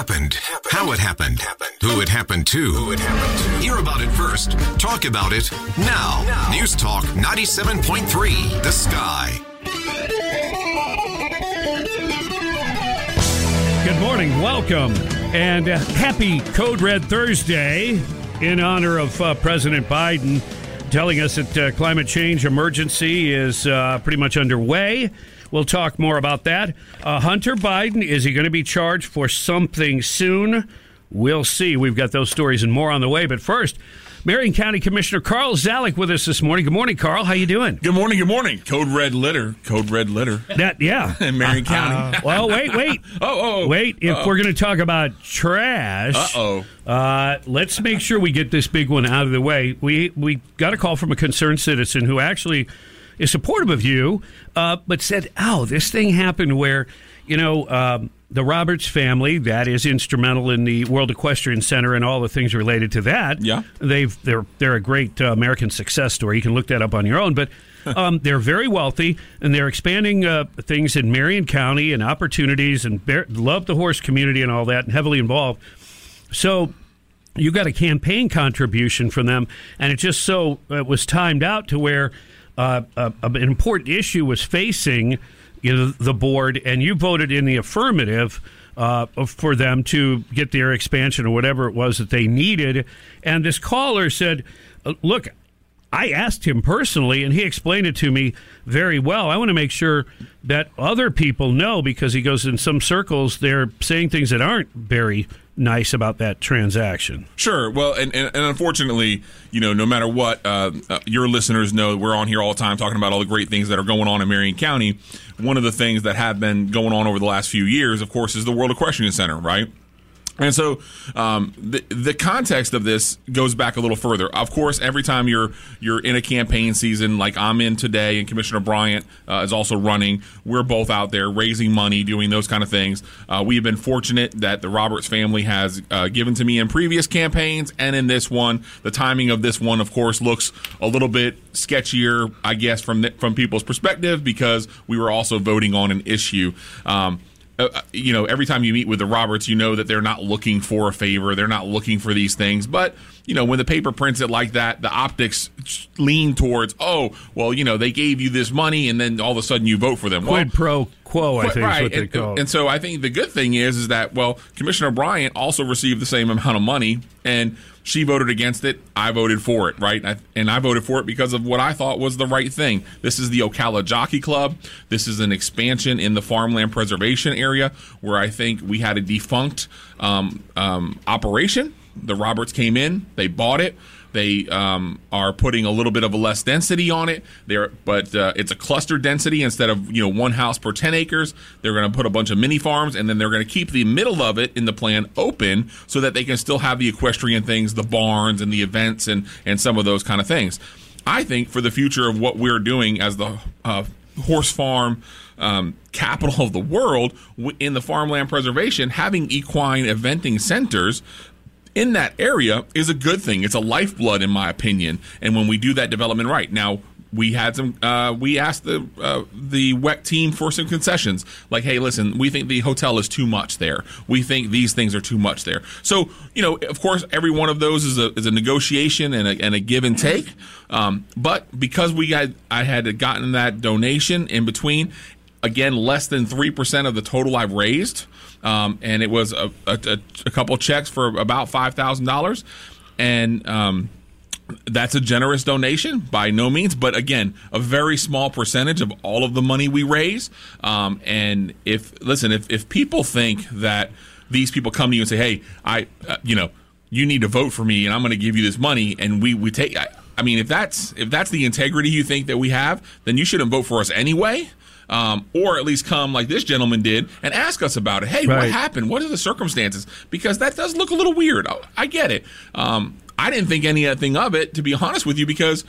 What happened? How it happened? Who it happened to? Hear about it first. Talk about it now. News Talk 97.3 The Sky. Good morning, welcome, and uh, happy Code Red Thursday in honor of uh, President Biden telling us that uh, climate change emergency is uh, pretty much underway. We'll talk more about that. Uh, Hunter Biden, is he going to be charged for something soon? We'll see. We've got those stories and more on the way. But first, Marion County Commissioner Carl Zalak with us this morning. Good morning, Carl. How you doing? Good morning. Good morning. Code red litter. Code red litter. That yeah. in Marion County. Uh, well, wait, wait. oh, oh. Wait, if Uh-oh. we're going to talk about trash, Uh-oh. uh, let's make sure we get this big one out of the way. We we got a call from a concerned citizen who actually is supportive of you, uh, but said, "Oh, this thing happened where, you know." Um, the Roberts family, that is instrumental in the World Equestrian Center and all the things related to that. Yeah. they've they're they're a great uh, American success story. You can look that up on your own, but um, they're very wealthy and they're expanding uh, things in Marion County and opportunities and bear, love the horse community and all that and heavily involved. So you got a campaign contribution from them, and it just so it was timed out to where uh, a, an important issue was facing you know the board, and you voted in the affirmative. Uh, for them to get their expansion or whatever it was that they needed. And this caller said, uh, Look, I asked him personally, and he explained it to me very well. I want to make sure that other people know because he goes in some circles, they're saying things that aren't very nice about that transaction. Sure. Well, and, and, and unfortunately, you know, no matter what, uh, uh, your listeners know we're on here all the time talking about all the great things that are going on in Marion County. One of the things that have been going on over the last few years, of course, is the World Equestrian Center, right? And so um, the the context of this goes back a little further. Of course, every time you're you're in a campaign season, like I'm in today, and Commissioner Bryant uh, is also running, we're both out there raising money, doing those kind of things. Uh, we have been fortunate that the Roberts family has uh, given to me in previous campaigns, and in this one, the timing of this one, of course, looks a little bit sketchier, I guess, from the, from people's perspective because we were also voting on an issue. Um, uh, you know, every time you meet with the Roberts, you know that they're not looking for a favor. They're not looking for these things. But, you know, when the paper prints it like that, the optics lean towards, oh, well, you know, they gave you this money and then all of a sudden you vote for them. Well, Quid pro quo, I think is right. and, call and so I think the good thing is, is that, well, Commissioner Bryant also received the same amount of money and she voted against it. I voted for it, right? I, and I voted for it because of what I thought was the right thing. This is the Ocala Jockey Club. This is an expansion in the farmland preservation area where I think we had a defunct um, um, operation. The Roberts came in, they bought it. They um, are putting a little bit of a less density on it. There, but uh, it's a cluster density instead of you know one house per ten acres. They're going to put a bunch of mini farms, and then they're going to keep the middle of it in the plan open so that they can still have the equestrian things, the barns, and the events, and and some of those kind of things. I think for the future of what we're doing as the uh, horse farm um, capital of the world in the farmland preservation, having equine eventing centers in that area is a good thing. It's a lifeblood, in my opinion. And when we do that development right now, we had some. Uh, we asked the uh, the WEC team for some concessions, like, "Hey, listen, we think the hotel is too much there. We think these things are too much there." So, you know, of course, every one of those is a is a negotiation and a, and a give and take. Um, but because we got, I had gotten that donation in between. Again, less than three percent of the total I've raised, um, and it was a, a, a couple checks for about five thousand dollars, and um, that's a generous donation by no means, but again, a very small percentage of all of the money we raise. Um, and if listen, if if people think that these people come to you and say, "Hey, I, uh, you know, you need to vote for me, and I'm going to give you this money," and we we take. I, I mean, if that's if that's the integrity you think that we have, then you shouldn't vote for us anyway. Um, or at least come like this gentleman did and ask us about it. Hey, Right. what happened? What are the circumstances? Because that does look a little weird. I, I get it. Um, I didn't think anything of it, to be honest with you, because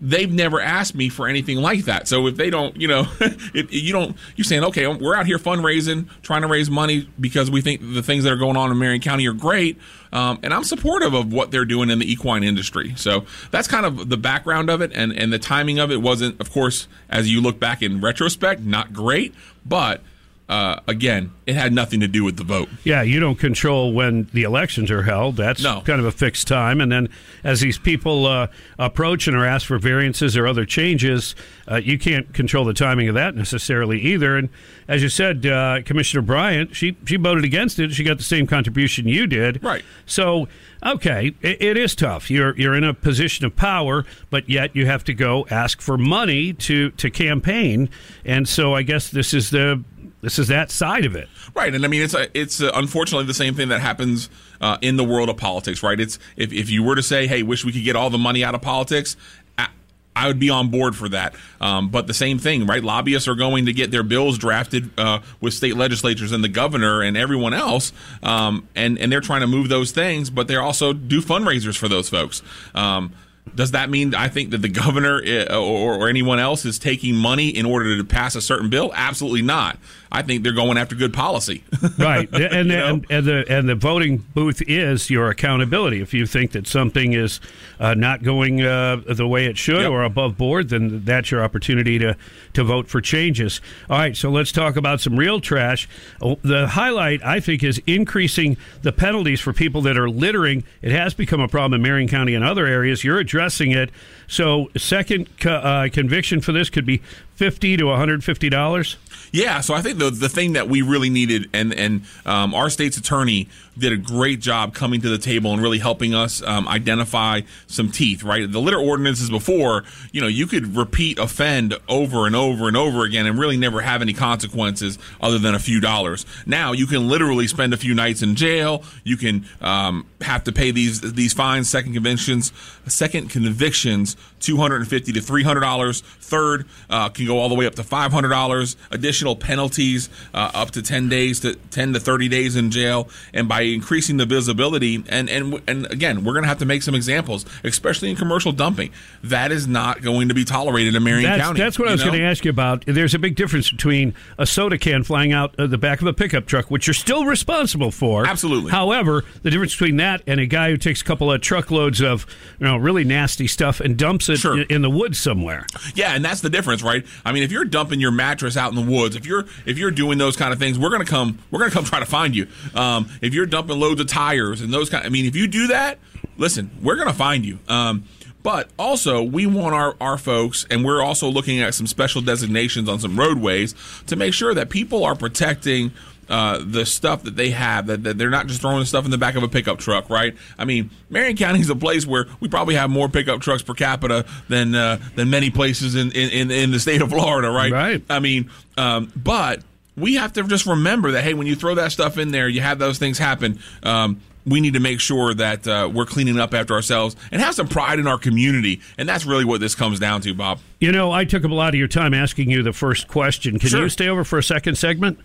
they've never asked me for anything like that. So if they don't, you know, if you don't, you're saying, okay, we're out here fundraising, trying to raise money because we think the things that are going on in Marion County are great. Um, and I'm supportive of what they're doing in the equine industry. So that's kind of the background of it. And, and the timing of it wasn't, of course, as you look back in retrospect, not great. But uh, again, it had nothing to do with the vote. Yeah, you don't control when the elections are held. That's No. kind of a fixed time. And then as these people uh, approach and are asked for variances or other changes, uh, you can't control the timing of that necessarily either. And as you said, uh, Commissioner Bryant, she, she voted against it. She got the same contribution you did. Right. So, okay, it, it is tough. You're, you're in a position of power, but yet you have to go ask for money to, to campaign. And so I guess this is the. This is that side of it. Right, and I mean it's a, it's uh unfortunately the same thing that happens uh, in the world of politics. Right, it's if if you were to say, "Hey, wish we could get all the money out of politics," I, I would be on board for that. Um, but the same thing, right? Lobbyists are going to get their bills drafted uh, with state legislatures and the governor and everyone else, um, and and they're trying to move those things, but they also do fundraisers for those folks. Um, does that mean I think that the governor uh, or, or anyone else is taking money in order to pass a certain bill? Absolutely not. I think they're going after good policy. right and, You know? and and the and the voting booth is your accountability if you think that something is uh, not going uh, the way it should Yep. or above board then that's your opportunity to to vote for changes all right so let's talk about some real trash Oh, the highlight i think is increasing the penalties for people that are littering it has become a problem in marion county and other areas you're addressing it. So second co- uh, conviction for this could be 50 to 150 dollars Yeah, so I think the the thing that we really needed, and and um, our state's attorney did a great job coming to the table and really helping us um, identify some teeth. Right, the litter ordinances before, you know, you could repeat offend over and over and over again, and really never have any consequences other than a few dollars. Now you can literally spend a few nights in jail. You can um, have to pay these these fines, second convictions, second convictions, two hundred and fifty to three hundred dollars. Third uh, can go all the way up to five hundred dollars. Additional penalties uh, up to ten days to ten to thirty days in jail. And by increasing the visibility, and and and again, we're going to have to make some examples, especially in commercial dumping. That is not going to be tolerated in Marion That's, County. that's what I was know? going to ask you about. There's a big difference between a soda can flying out of the back of a pickup truck, which you're still responsible for. Absolutely. However, the difference between that and a guy who takes a couple of truckloads of you know really nasty stuff and dumps it Sure. in, in the woods somewhere. Yeah, and that's the difference, right? I mean, if you're dumping your mattress out in the woods, if you're if you're doing those kind of things, we're gonna come we're gonna come try to find you. Um, if you're dumping loads of tires and those kind, I mean, if you do that, listen, we're gonna find you. Um, but also, we want our, our folks, and we're also looking at some special designations on some roadways to make sure that people are protecting uh, the stuff that they have, that, that they're not just throwing stuff in the back of a pickup truck, right? I mean, Marion County is a place where we probably have more pickup trucks per capita than uh, than many places in, in, in, the state of Florida, right? Right. I mean, um, but we have to just remember that, hey, when you throw that stuff in there, you have those things happen. Um, we need to make sure that uh, we're cleaning up after ourselves and have some pride in our community. And that's really what this comes down to, Bob. You know, I took up a lot of your time asking you the first question. Can Sure. you stay over for a second segment?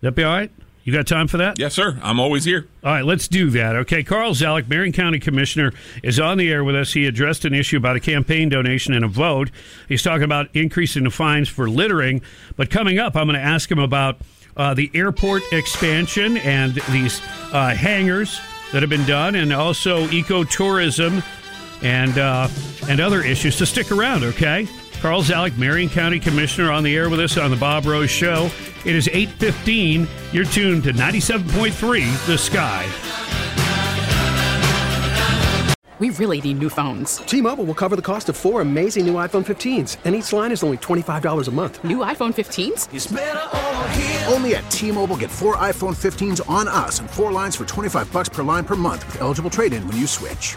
That be all right? You got time for that? Yes, sir. I'm always here. All right, let's do that. Okay, Carl Zalak, Marion County Commissioner, is on the air with us. He addressed an issue about a campaign donation and a vote. He's talking about increasing the fines for littering. But coming up, I'm going to ask him about uh, the airport expansion and these uh, hangars that have been done, and also ecotourism and uh, and other issues. So stick around, okay? Carl Zalak, Marion County Commissioner, on the air with us on the Bob Rose Show. It is 8.15. You're tuned to 97.3 The Sky. We really need new phones. T-Mobile will cover the cost of four amazing new iPhone 15s, and each line is only $25 a month. New iPhone 15s? Only at T-Mobile get four iPhone 15s on us and four lines for 25 bucks per line per month with eligible trade-in when you switch.